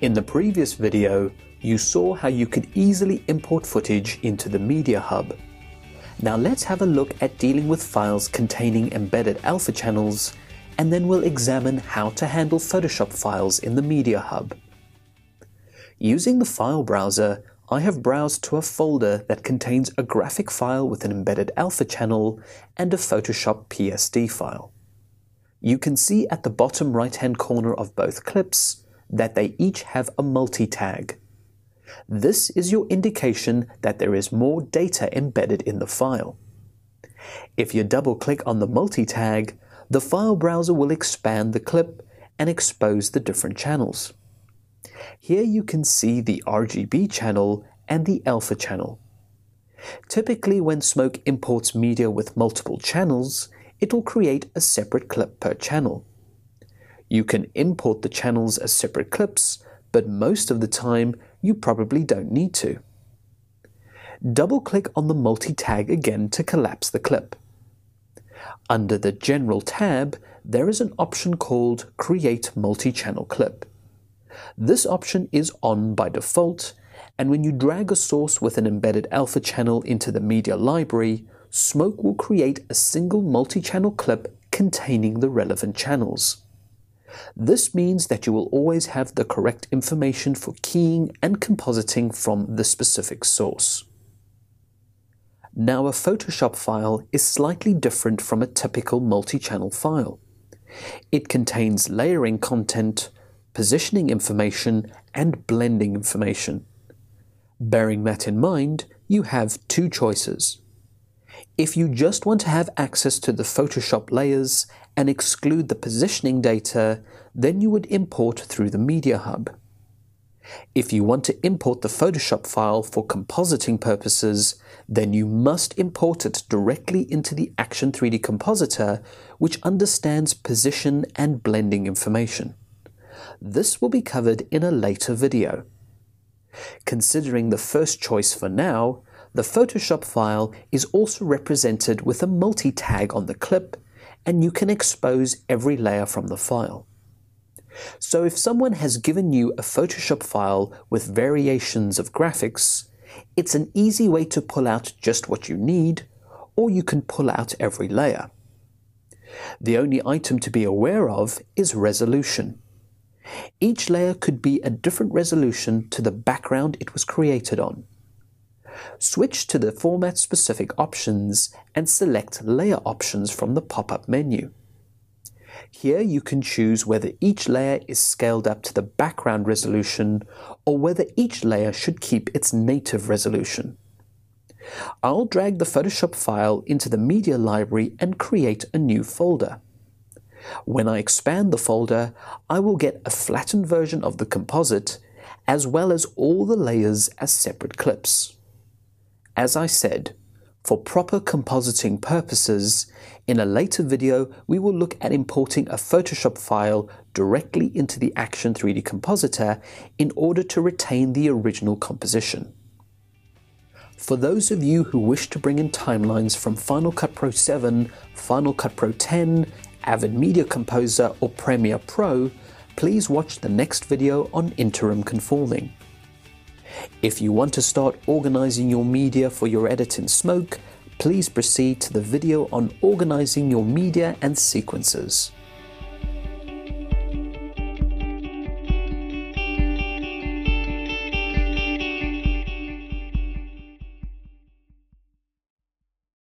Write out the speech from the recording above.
In the previous video, you saw how you could easily import footage into the Media Hub. Now let's have a look at dealing with files containing embedded alpha channels, and then we'll examine how to handle Photoshop files in the Media Hub. Using the file browser, I have browsed to a folder that contains a graphic file with an embedded alpha channel and a Photoshop PSD file. You can see at the bottom right hand corner of both clips that they each have a multi-tag. This is your indication that there is more data embedded in the file. If you double click on the multi-tag, the file browser will expand the clip and expose the different channels. Here you can see the RGB channel and the alpha channel. Typically when Smoke imports media with multiple channels, it will create a separate clip per channel. You can import the channels as separate clips, but most of the time you probably don't need to. Double-click on the multi-tag again to collapse the clip. Under the General tab, there is an option called Create Multi-Channel Clip. This option is on by default, and when you drag a source with an embedded alpha channel into the media library, Smoke will create a single multi-channel clip containing the relevant channels. This means that you will always have the correct information for keying and compositing from the specific source. Now a Photoshop file is slightly different from a typical multi-channel file. It contains layering content, positioning information, and blending information. Bearing that in mind, you have two choices. If you just want to have access to the Photoshop layers and exclude the positioning data, then you would import through the Media Hub. If you want to import the Photoshop file for compositing purposes, then you must import it directly into the Action 3D Compositor, which understands position and blending information. This will be covered in a later video. Considering the first choice for now, the Photoshop file is also represented with a multi-tag on the clip and you can expose every layer from the file. So if someone has given you a Photoshop file with variations of graphics, it's an easy way to pull out just what you need, or you can pull out every layer. The only item to be aware of is resolution. Each layer could be a different resolution to the background it was created on. Switch to the format specific options and select layer options from the pop-up menu. Here you can choose whether each layer is scaled up to the background resolution or whether each layer should keep its native resolution. I'll drag the Photoshop file into the media library and create a new folder. When I expand the folder, I will get a flattened version of the composite as well as all the layers as separate clips. As I said, for proper compositing purposes, in a later video we will look at importing a Photoshop file directly into the Action 3D Compositor in order to retain the original composition. For those of you who wish to bring in timelines from Final Cut Pro 7, Final Cut Pro 10, Avid Media Composer or Premiere Pro, please watch the next video on interim conforming. If you want to start organizing your media for your edit in Smoke, please proceed to the video on organizing your media and sequences.